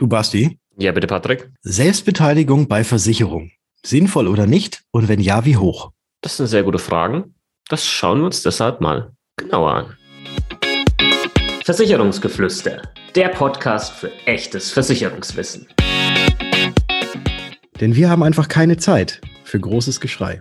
Du Basti? Ja, bitte, Patrick. Selbstbeteiligung bei Versicherung. Sinnvoll oder nicht? Und wenn ja, wie hoch? Das sind sehr gute Fragen. Das schauen wir uns deshalb mal genauer an. Versicherungsgeflüster, der Podcast für echtes Versicherungswissen. Denn wir haben einfach keine Zeit für großes Geschrei.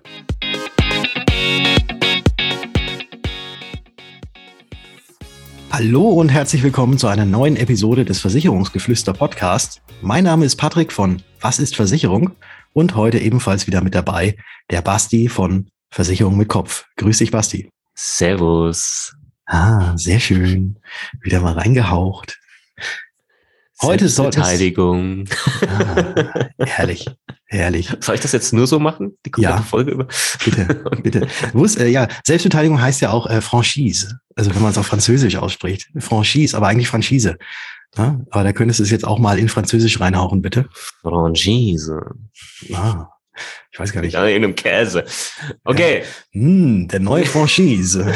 Hallo und herzlich willkommen zu einer neuen Episode des Versicherungsgeflüster Podcasts. Mein Name ist Patrick von Was ist Versicherung? Und heute ebenfalls wieder mit dabei der Basti von Versicherung mit Kopf. Grüß dich, Basti. Servus. Ah, sehr schön. Wieder mal reingehaucht. Heute soll Beteiligung. Ah, herrlich, herrlich. Soll ich das jetzt nur so machen? Die komplette ja, Folge über? Bitte, bitte. Wusst, äh, ja, Selbstbeteiligung heißt ja auch äh, Franchise. Also wenn man es auf Französisch ausspricht. Franchise, aber eigentlich Franchise. Ja, aber da könntest du es jetzt auch mal in Französisch reinhauchen, bitte. Franchise. Ah, ich weiß gar nicht. Ja, in einem Käse. Okay. Ja. Hm, der neue Franchise.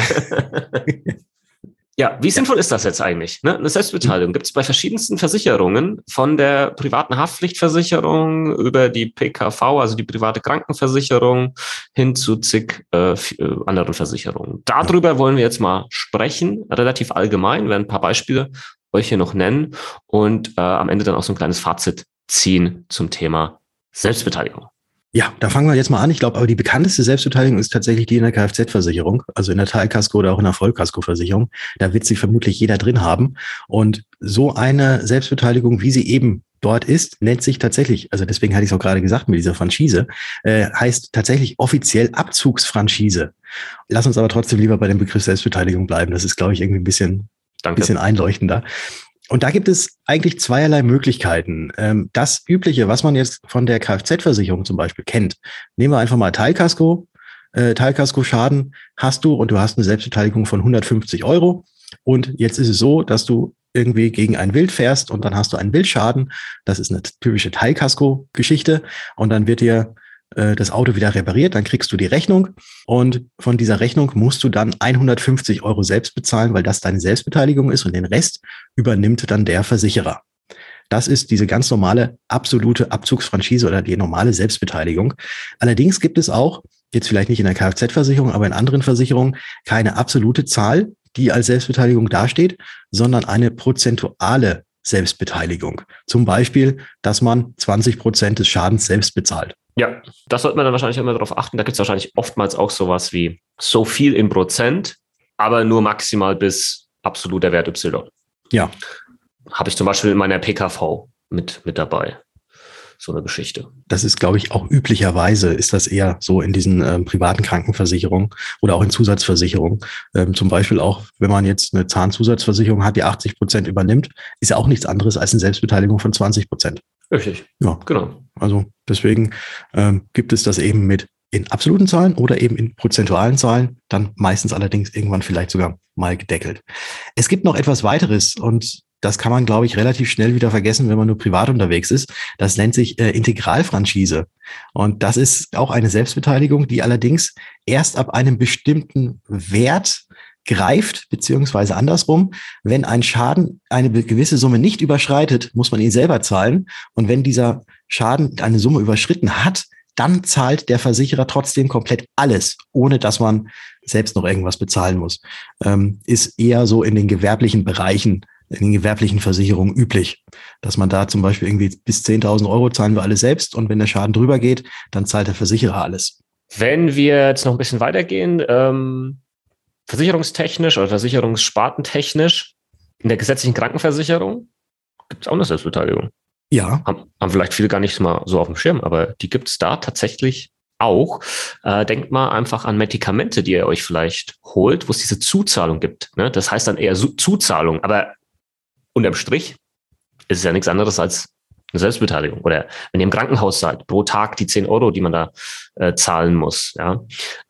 Ja, wie sinnvoll ist das jetzt eigentlich? Ne? Eine Selbstbeteiligung gibt es bei verschiedensten Versicherungen, von der privaten Haftpflichtversicherung über die PKV, also die private Krankenversicherung, hin zu zig äh, äh, anderen Versicherungen. Darüber wollen wir jetzt mal sprechen, relativ allgemein, werden ein paar Beispiele euch hier noch nennen und äh, am Ende dann auch so ein kleines Fazit ziehen zum Thema Selbstbeteiligung. Ja, da fangen wir jetzt mal an. Ich glaube, aber die bekannteste Selbstbeteiligung ist tatsächlich die in der Kfz-Versicherung, also in der Teilkasko oder auch in der Vollkasko-Versicherung. Da wird sich vermutlich jeder drin haben. Und so eine Selbstbeteiligung, wie sie eben dort ist, nennt sich tatsächlich, also deswegen hatte ich es auch gerade gesagt mit dieser Franchise, äh, heißt tatsächlich offiziell Abzugsfranchise. Lass uns aber trotzdem lieber bei dem Begriff Selbstbeteiligung bleiben. Das ist, glaube ich, irgendwie ein bisschen, Danke. bisschen einleuchtender. Und da gibt es eigentlich zweierlei Möglichkeiten. Ähm, das Übliche, was man jetzt von der Kfz-Versicherung zum Beispiel kennt, nehmen wir einfach mal Teilkasko. Äh, Teilkasko-Schaden hast du und du hast eine Selbstbeteiligung von 150 Euro. Und jetzt ist es so, dass du irgendwie gegen ein Wild fährst und dann hast du einen Wildschaden. Das ist eine typische Teilkasko-Geschichte. Und dann wird dir äh, das Auto wieder repariert, dann kriegst du die Rechnung und von dieser Rechnung musst du dann 150 Euro selbst bezahlen, weil das deine Selbstbeteiligung ist und den Rest übernimmt dann der Versicherer. Das ist diese ganz normale absolute Abzugsfranchise oder die normale Selbstbeteiligung. Allerdings gibt es auch, jetzt vielleicht nicht in der Kfz-Versicherung, aber in anderen Versicherungen, keine absolute Zahl, die als Selbstbeteiligung dasteht, sondern eine prozentuale Selbstbeteiligung. Zum Beispiel, dass man 20 Prozent des Schadens selbst bezahlt. Ja, das sollte man dann wahrscheinlich immer darauf achten. Da gibt es wahrscheinlich oftmals auch sowas wie so viel im Prozent, aber nur maximal bis absoluter Wert Y. Ja. Habe ich zum Beispiel in meiner PKV mit, mit dabei. So eine Geschichte. Das ist, glaube ich, auch üblicherweise ist das eher so in diesen ähm, privaten Krankenversicherungen oder auch in Zusatzversicherungen. Ähm, zum Beispiel auch, wenn man jetzt eine Zahnzusatzversicherung hat, die 80 Prozent übernimmt, ist ja auch nichts anderes als eine Selbstbeteiligung von 20 Prozent. Richtig. Ja, genau. Also deswegen ähm, gibt es das eben mit in absoluten Zahlen oder eben in prozentualen Zahlen, dann meistens allerdings irgendwann vielleicht sogar mal gedeckelt. Es gibt noch etwas weiteres und das kann man, glaube ich, relativ schnell wieder vergessen, wenn man nur privat unterwegs ist. Das nennt sich äh, Integralfranchise. Und das ist auch eine Selbstbeteiligung, die allerdings erst ab einem bestimmten Wert greift, beziehungsweise andersrum, wenn ein Schaden eine gewisse Summe nicht überschreitet, muss man ihn selber zahlen. Und wenn dieser Schaden eine Summe überschritten hat, dann zahlt der Versicherer trotzdem komplett alles, ohne dass man selbst noch irgendwas bezahlen muss. Ähm, ist eher so in den gewerblichen Bereichen, in den gewerblichen Versicherungen üblich, dass man da zum Beispiel irgendwie bis 10.000 Euro zahlen wir alle selbst und wenn der Schaden drüber geht, dann zahlt der Versicherer alles. Wenn wir jetzt noch ein bisschen weitergehen, ähm, versicherungstechnisch oder versicherungsspartentechnisch in der gesetzlichen Krankenversicherung gibt es auch eine Selbstbeteiligung. Ja. Haben, haben vielleicht viele gar nicht mal so auf dem Schirm, aber die gibt es da tatsächlich auch. Äh, denkt mal einfach an Medikamente, die ihr euch vielleicht holt, wo es diese Zuzahlung gibt. Ne? Das heißt dann eher Zuzahlung, aber unterm Strich ist es ja nichts anderes als eine Selbstbeteiligung. Oder wenn ihr im Krankenhaus seid, pro Tag die 10 Euro, die man da äh, zahlen muss. Ja?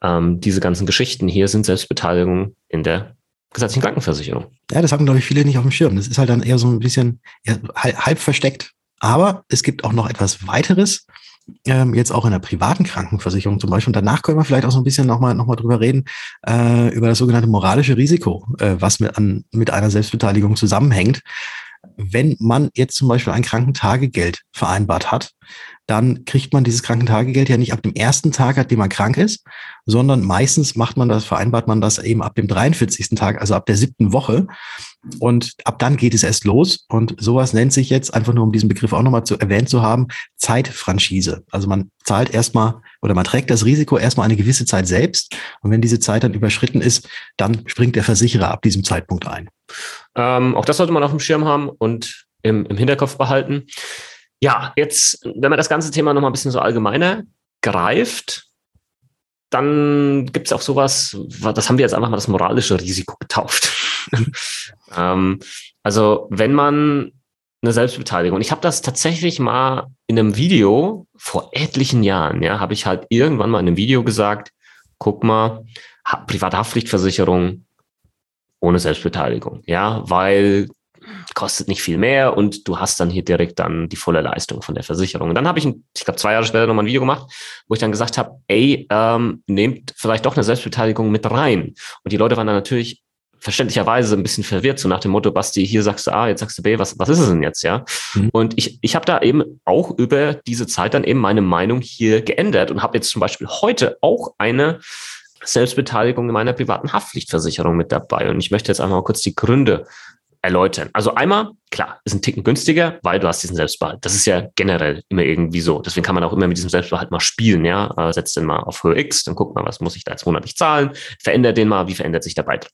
Ähm, diese ganzen Geschichten hier sind Selbstbeteiligungen in der gesetzlichen Krankenversicherung. Ja, das haben, glaube ich, viele nicht auf dem Schirm. Das ist halt dann eher so ein bisschen ja, halb, halb versteckt. Aber es gibt auch noch etwas weiteres, ähm, jetzt auch in der privaten Krankenversicherung zum Beispiel. Und danach können wir vielleicht auch so ein bisschen nochmal noch mal drüber reden, äh, über das sogenannte moralische Risiko, äh, was mit, an, mit einer Selbstbeteiligung zusammenhängt. Wenn man jetzt zum Beispiel ein Krankentagegeld vereinbart hat, dann kriegt man dieses Krankentagegeld ja nicht ab dem ersten Tag, an dem man krank ist, sondern meistens macht man das, vereinbart man das eben ab dem 43. Tag, also ab der siebten Woche. Und ab dann geht es erst los. Und sowas nennt sich jetzt, einfach nur um diesen Begriff auch nochmal zu erwähnt zu haben, Zeitfranchise. Also man zahlt erstmal oder man trägt das Risiko erstmal eine gewisse Zeit selbst. Und wenn diese Zeit dann überschritten ist, dann springt der Versicherer ab diesem Zeitpunkt ein. Ähm, auch das sollte man auf dem Schirm haben und im, im Hinterkopf behalten. Ja, jetzt, wenn man das ganze Thema noch mal ein bisschen so allgemeiner greift, dann gibt es auch sowas, das haben wir jetzt einfach mal das moralische Risiko getauft. ähm, also wenn man eine Selbstbeteiligung, ich habe das tatsächlich mal in einem Video vor etlichen Jahren, ja, habe ich halt irgendwann mal in einem Video gesagt, guck mal, Privathaftpflichtversicherung ohne Selbstbeteiligung, ja, weil kostet nicht viel mehr und du hast dann hier direkt dann die volle Leistung von der Versicherung. Und dann habe ich, ich glaube, zwei Jahre später nochmal ein Video gemacht, wo ich dann gesagt habe, ey, ähm, nehmt vielleicht doch eine Selbstbeteiligung mit rein. Und die Leute waren dann natürlich verständlicherweise ein bisschen verwirrt, so nach dem Motto, Basti, hier sagst du A, jetzt sagst du B, was, was ist es denn jetzt, ja? Mhm. Und ich, ich habe da eben auch über diese Zeit dann eben meine Meinung hier geändert und habe jetzt zum Beispiel heute auch eine Selbstbeteiligung in meiner privaten Haftpflichtversicherung mit dabei. Und ich möchte jetzt einmal kurz die Gründe erläutern. Also einmal, klar, ist ein Ticken günstiger, weil du hast diesen Selbstbehalt. Das ist ja generell immer irgendwie so. Deswegen kann man auch immer mit diesem Selbstbehalt mal spielen, ja. Äh, setzt den mal auf Höhe X, dann guck mal, was muss ich da jetzt monatlich zahlen, verändert den mal, wie verändert sich der Beitrag.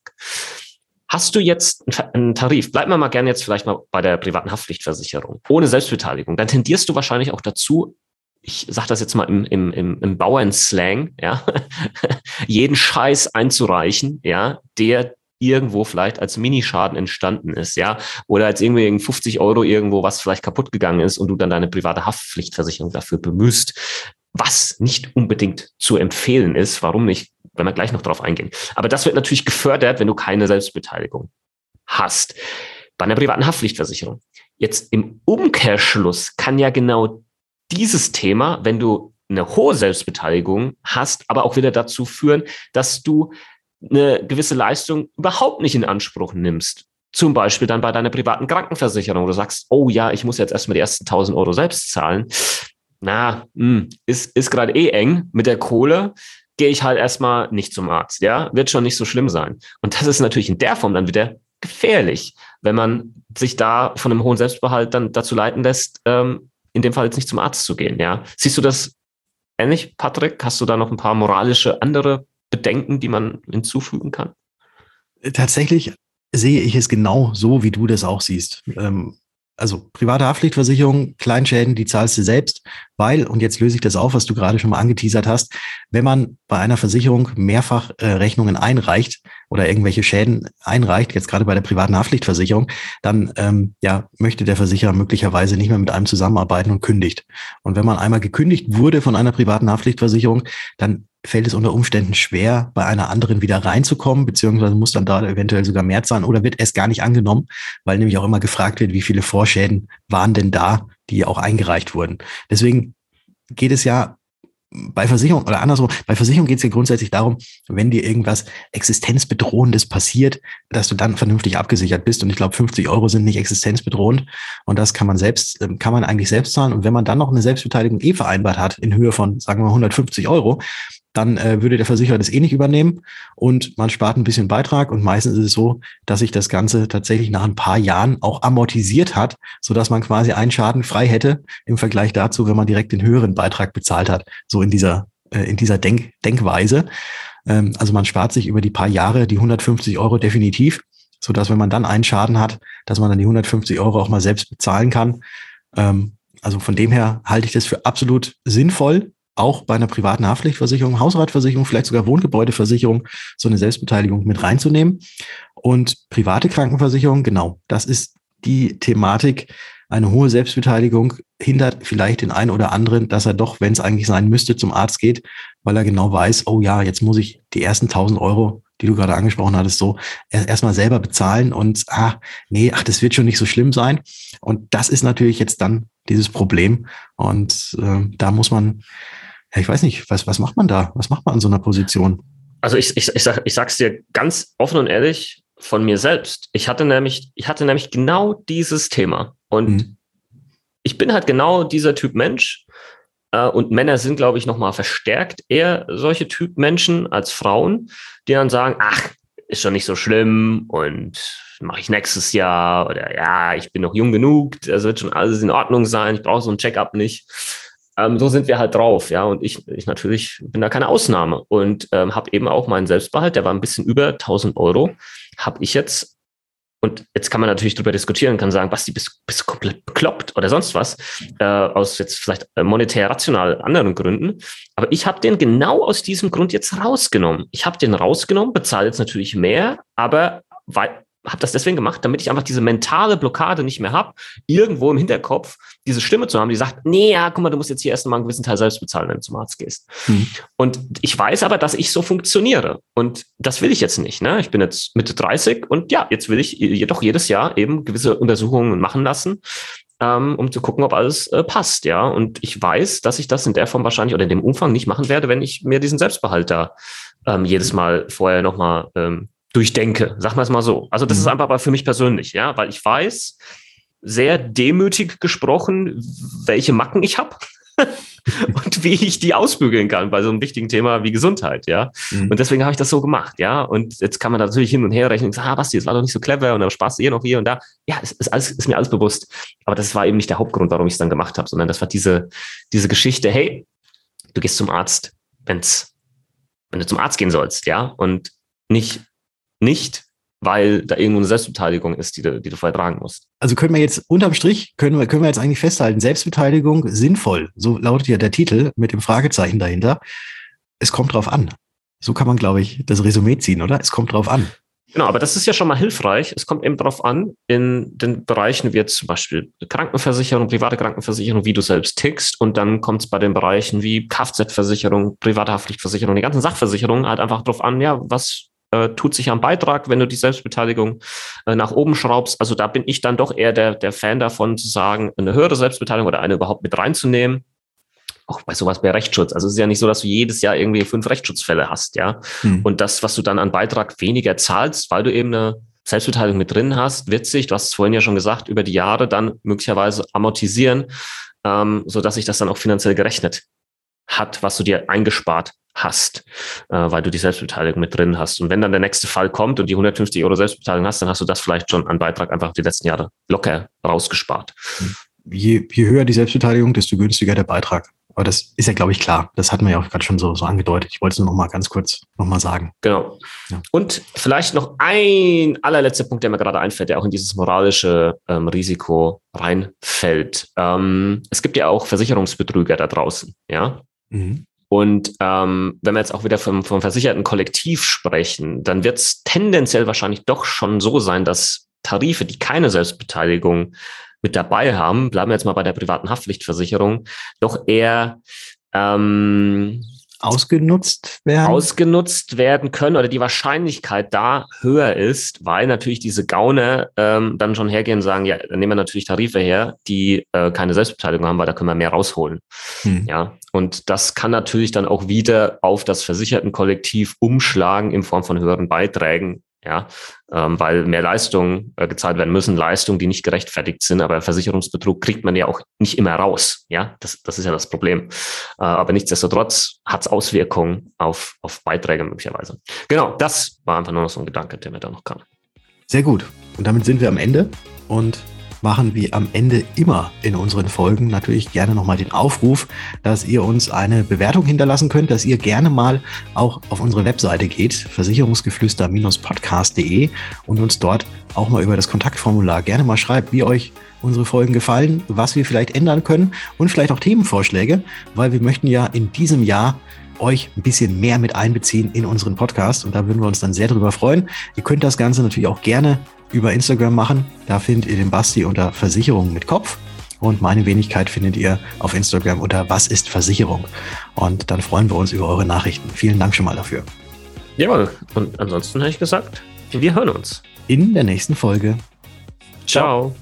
Hast du jetzt einen Tarif, bleib mal gerne jetzt vielleicht mal bei der privaten Haftpflichtversicherung, ohne Selbstbeteiligung, dann tendierst du wahrscheinlich auch dazu, ich sage das jetzt mal im, im, im, im Bauernslang, ja, jeden Scheiß einzureichen, ja, der irgendwo vielleicht als Minischaden entstanden ist, ja, oder als irgendwie 50 Euro irgendwo was vielleicht kaputt gegangen ist und du dann deine private Haftpflichtversicherung dafür bemühst, was nicht unbedingt zu empfehlen ist. Warum nicht? Wenn wir gleich noch drauf eingehen. Aber das wird natürlich gefördert, wenn du keine Selbstbeteiligung hast. Bei einer privaten Haftpflichtversicherung. Jetzt im Umkehrschluss kann ja genau dieses Thema, wenn du eine hohe Selbstbeteiligung hast, aber auch wieder dazu führen, dass du eine gewisse Leistung überhaupt nicht in Anspruch nimmst. Zum Beispiel dann bei deiner privaten Krankenversicherung. Du sagst, oh ja, ich muss jetzt erstmal die ersten 1000 Euro selbst zahlen. Na, mh, hm, ist, ist gerade eh eng mit der Kohle. Gehe ich halt erstmal nicht zum Arzt. Ja, wird schon nicht so schlimm sein. Und das ist natürlich in der Form dann wieder gefährlich, wenn man sich da von einem hohen Selbstbehalt dann dazu leiten lässt, ähm, in dem Fall jetzt nicht zum Arzt zu gehen. Ja, siehst du das ähnlich, Patrick? Hast du da noch ein paar moralische andere Bedenken, die man hinzufügen kann? Tatsächlich sehe ich es genau so, wie du das auch siehst. Ähm, also private Haftpflichtversicherung, Kleinschäden, die zahlst du selbst, weil, und jetzt löse ich das auf, was du gerade schon mal angeteasert hast, wenn man bei einer Versicherung mehrfach äh, Rechnungen einreicht oder irgendwelche Schäden einreicht, jetzt gerade bei der privaten Haftpflichtversicherung, dann ähm, ja, möchte der Versicherer möglicherweise nicht mehr mit einem zusammenarbeiten und kündigt. Und wenn man einmal gekündigt wurde von einer privaten Haftpflichtversicherung, dann fällt es unter Umständen schwer, bei einer anderen wieder reinzukommen, beziehungsweise muss dann da eventuell sogar mehr zahlen oder wird erst gar nicht angenommen, weil nämlich auch immer gefragt wird, wie viele Vorschäden waren denn da, die auch eingereicht wurden. Deswegen geht es ja bei Versicherung oder andersrum, bei Versicherung geht es ja grundsätzlich darum, wenn dir irgendwas existenzbedrohendes passiert, dass du dann vernünftig abgesichert bist. Und ich glaube, 50 Euro sind nicht existenzbedrohend. Und das kann man selbst, ähm, kann man eigentlich selbst zahlen. Und wenn man dann noch eine Selbstbeteiligung eh vereinbart hat in Höhe von, sagen wir mal, 150 Euro, dann äh, würde der Versicherer das eh nicht übernehmen und man spart ein bisschen Beitrag und meistens ist es so, dass sich das Ganze tatsächlich nach ein paar Jahren auch amortisiert hat, so dass man quasi einen Schaden frei hätte im Vergleich dazu, wenn man direkt den höheren Beitrag bezahlt hat, so in dieser äh, in dieser Denk Denkweise. Ähm, also man spart sich über die paar Jahre die 150 Euro definitiv, so dass wenn man dann einen Schaden hat, dass man dann die 150 Euro auch mal selbst bezahlen kann. Ähm, also von dem her halte ich das für absolut sinnvoll, auch bei einer privaten Haftpflichtversicherung, Hausratversicherung, vielleicht sogar Wohngebäudeversicherung so eine Selbstbeteiligung mit reinzunehmen. Und private Krankenversicherung, genau, das ist die Thematik. Eine hohe Selbstbeteiligung hindert vielleicht den einen oder anderen, dass er doch, wenn es eigentlich sein müsste, zum Arzt geht, weil er genau weiß, oh ja, jetzt muss ich die ersten 1000 Euro, die du gerade angesprochen hattest, so erstmal selber bezahlen und ah, nee, ach, das wird schon nicht so schlimm sein. Und das ist natürlich jetzt dann dieses Problem. Und äh, da muss man ja, ich weiß nicht, was, was macht man da? Was macht man an so einer Position? Also ich, ich, ich, sag, ich sag's dir ganz offen und ehrlich, von mir selbst. Ich hatte nämlich, ich hatte nämlich genau dieses Thema. Und mhm. ich bin halt genau dieser Typ Mensch. Äh, und Männer sind, glaube ich, nochmal verstärkt eher solche Typ Menschen als Frauen, die dann sagen, ach, ist schon nicht so schlimm und mache ich nächstes Jahr oder ja, ich bin noch jung genug, das wird schon alles in Ordnung sein, ich brauche so ein Check-up nicht. Ähm, so sind wir halt drauf, ja. Und ich, ich natürlich bin da keine Ausnahme und ähm, habe eben auch meinen Selbstbehalt, der war ein bisschen über 1000 Euro, habe ich jetzt und jetzt kann man natürlich darüber diskutieren, kann sagen, Basti, bist, bist komplett bekloppt oder sonst was, äh, aus jetzt vielleicht monetär rational anderen Gründen. Aber ich habe den genau aus diesem Grund jetzt rausgenommen. Ich habe den rausgenommen, bezahle jetzt natürlich mehr, aber weil, habe das deswegen gemacht, damit ich einfach diese mentale Blockade nicht mehr habe, irgendwo im Hinterkopf diese Stimme zu haben, die sagt, nee, ja, guck mal, du musst jetzt hier erst mal einen gewissen Teil selbst bezahlen, wenn du zum Arzt gehst. Hm. Und ich weiß aber, dass ich so funktioniere. Und das will ich jetzt nicht. Ne? Ich bin jetzt Mitte 30 und ja, jetzt will ich jedoch jedes Jahr eben gewisse Untersuchungen machen lassen, ähm, um zu gucken, ob alles äh, passt. Ja, und ich weiß, dass ich das in der Form wahrscheinlich oder in dem Umfang nicht machen werde, wenn ich mir diesen Selbstbehalter ähm, jedes Mal vorher nochmal ähm, durchdenke. Sag mal es mal so. Also das mhm. ist einfach aber für mich persönlich, ja, weil ich weiß, sehr demütig gesprochen, welche Macken ich habe und wie ich die ausbügeln kann bei so einem wichtigen Thema wie Gesundheit, ja. Mhm. Und deswegen habe ich das so gemacht, ja. Und jetzt kann man da natürlich hin und her rechnen und sagen, ah, Basti, das war doch nicht so clever und dann sparst du hier noch hier und da. Ja, es ist, alles, ist mir alles bewusst. Aber das war eben nicht der Hauptgrund, warum ich es dann gemacht habe, sondern das war diese, diese Geschichte, hey, du gehst zum Arzt, wenn's, wenn du zum Arzt gehen sollst, ja. Und nicht, nicht, weil da irgendwo eine Selbstbeteiligung ist, die du, die du vertragen musst. Also können wir jetzt unterm Strich, können wir, können wir jetzt eigentlich festhalten, Selbstbeteiligung sinnvoll, so lautet ja der Titel mit dem Fragezeichen dahinter. Es kommt drauf an. So kann man, glaube ich, das Resümee ziehen, oder? Es kommt drauf an. Genau, aber das ist ja schon mal hilfreich. Es kommt eben darauf an, in den Bereichen wie jetzt zum Beispiel Krankenversicherung, private Krankenversicherung, wie du selbst tickst. Und dann kommt es bei den Bereichen wie Kfz-Versicherung, private Haftpflichtversicherung, die ganzen Sachversicherungen halt einfach darauf an, ja, was äh, tut sich am Beitrag, wenn du die Selbstbeteiligung äh, nach oben schraubst. Also da bin ich dann doch eher der, der Fan davon zu sagen, eine höhere Selbstbeteiligung oder eine überhaupt mit reinzunehmen. Auch bei sowas bei Rechtsschutz. Also es ist ja nicht so, dass du jedes Jahr irgendwie fünf Rechtsschutzfälle hast, ja. Hm. Und das, was du dann an Beitrag weniger zahlst, weil du eben eine Selbstbeteiligung mit drin hast, wird sich, du hast es vorhin ja schon gesagt, über die Jahre dann möglicherweise amortisieren, ähm, so dass sich das dann auch finanziell gerechnet hat, was du dir eingespart hast, äh, weil du die Selbstbeteiligung mit drin hast. Und wenn dann der nächste Fall kommt und die 150 Euro Selbstbeteiligung hast, dann hast du das vielleicht schon an Beitrag einfach die letzten Jahre locker rausgespart. Je, je höher die Selbstbeteiligung, desto günstiger der Beitrag. Aber das ist ja, glaube ich, klar. Das hat man ja auch gerade schon so, so angedeutet. Ich wollte es nur noch mal ganz kurz noch mal sagen. Genau. Ja. Und vielleicht noch ein allerletzter Punkt, der mir gerade einfällt, der auch in dieses moralische ähm, Risiko reinfällt. Ähm, es gibt ja auch Versicherungsbetrüger da draußen, ja. Mhm. Und ähm, wenn wir jetzt auch wieder vom, vom versicherten Kollektiv sprechen, dann wird es tendenziell wahrscheinlich doch schon so sein, dass Tarife, die keine Selbstbeteiligung mit dabei haben, bleiben wir jetzt mal bei der privaten Haftpflichtversicherung, doch eher ähm, ausgenutzt werden? Ausgenutzt werden können oder die Wahrscheinlichkeit da höher ist, weil natürlich diese Gauner ähm, dann schon hergehen und sagen, ja, dann nehmen wir natürlich Tarife her, die äh, keine Selbstbeteiligung haben, weil da können wir mehr rausholen. Hm. Ja, und das kann natürlich dann auch wieder auf das Versichertenkollektiv umschlagen in Form von höheren Beiträgen, ja, ähm, weil mehr Leistungen äh, gezahlt werden müssen, Leistungen, die nicht gerechtfertigt sind, aber Versicherungsbetrug kriegt man ja auch nicht immer raus, ja, das, das ist ja das Problem. Äh, aber nichtsdestotrotz hat es Auswirkungen auf, auf Beiträge möglicherweise. Genau, das war einfach nur noch so ein Gedanke, der mir da noch kam. Sehr gut. Und damit sind wir am Ende und machen wir am Ende immer in unseren Folgen natürlich gerne nochmal den Aufruf, dass ihr uns eine Bewertung hinterlassen könnt, dass ihr gerne mal auch auf unsere Webseite geht, versicherungsgeflüster-podcast.de und uns dort auch mal über das Kontaktformular gerne mal schreibt, wie euch unsere Folgen gefallen, was wir vielleicht ändern können und vielleicht auch Themenvorschläge, weil wir möchten ja in diesem Jahr euch ein bisschen mehr mit einbeziehen in unseren Podcast und da würden wir uns dann sehr drüber freuen. Ihr könnt das Ganze natürlich auch gerne über Instagram machen. Da findet ihr den Basti unter Versicherung mit Kopf. Und meine Wenigkeit findet ihr auf Instagram unter Was ist Versicherung? Und dann freuen wir uns über eure Nachrichten. Vielen Dank schon mal dafür. Jawohl. Und ansonsten habe ich gesagt, wir hören uns. In der nächsten Folge. Ciao. Ciao.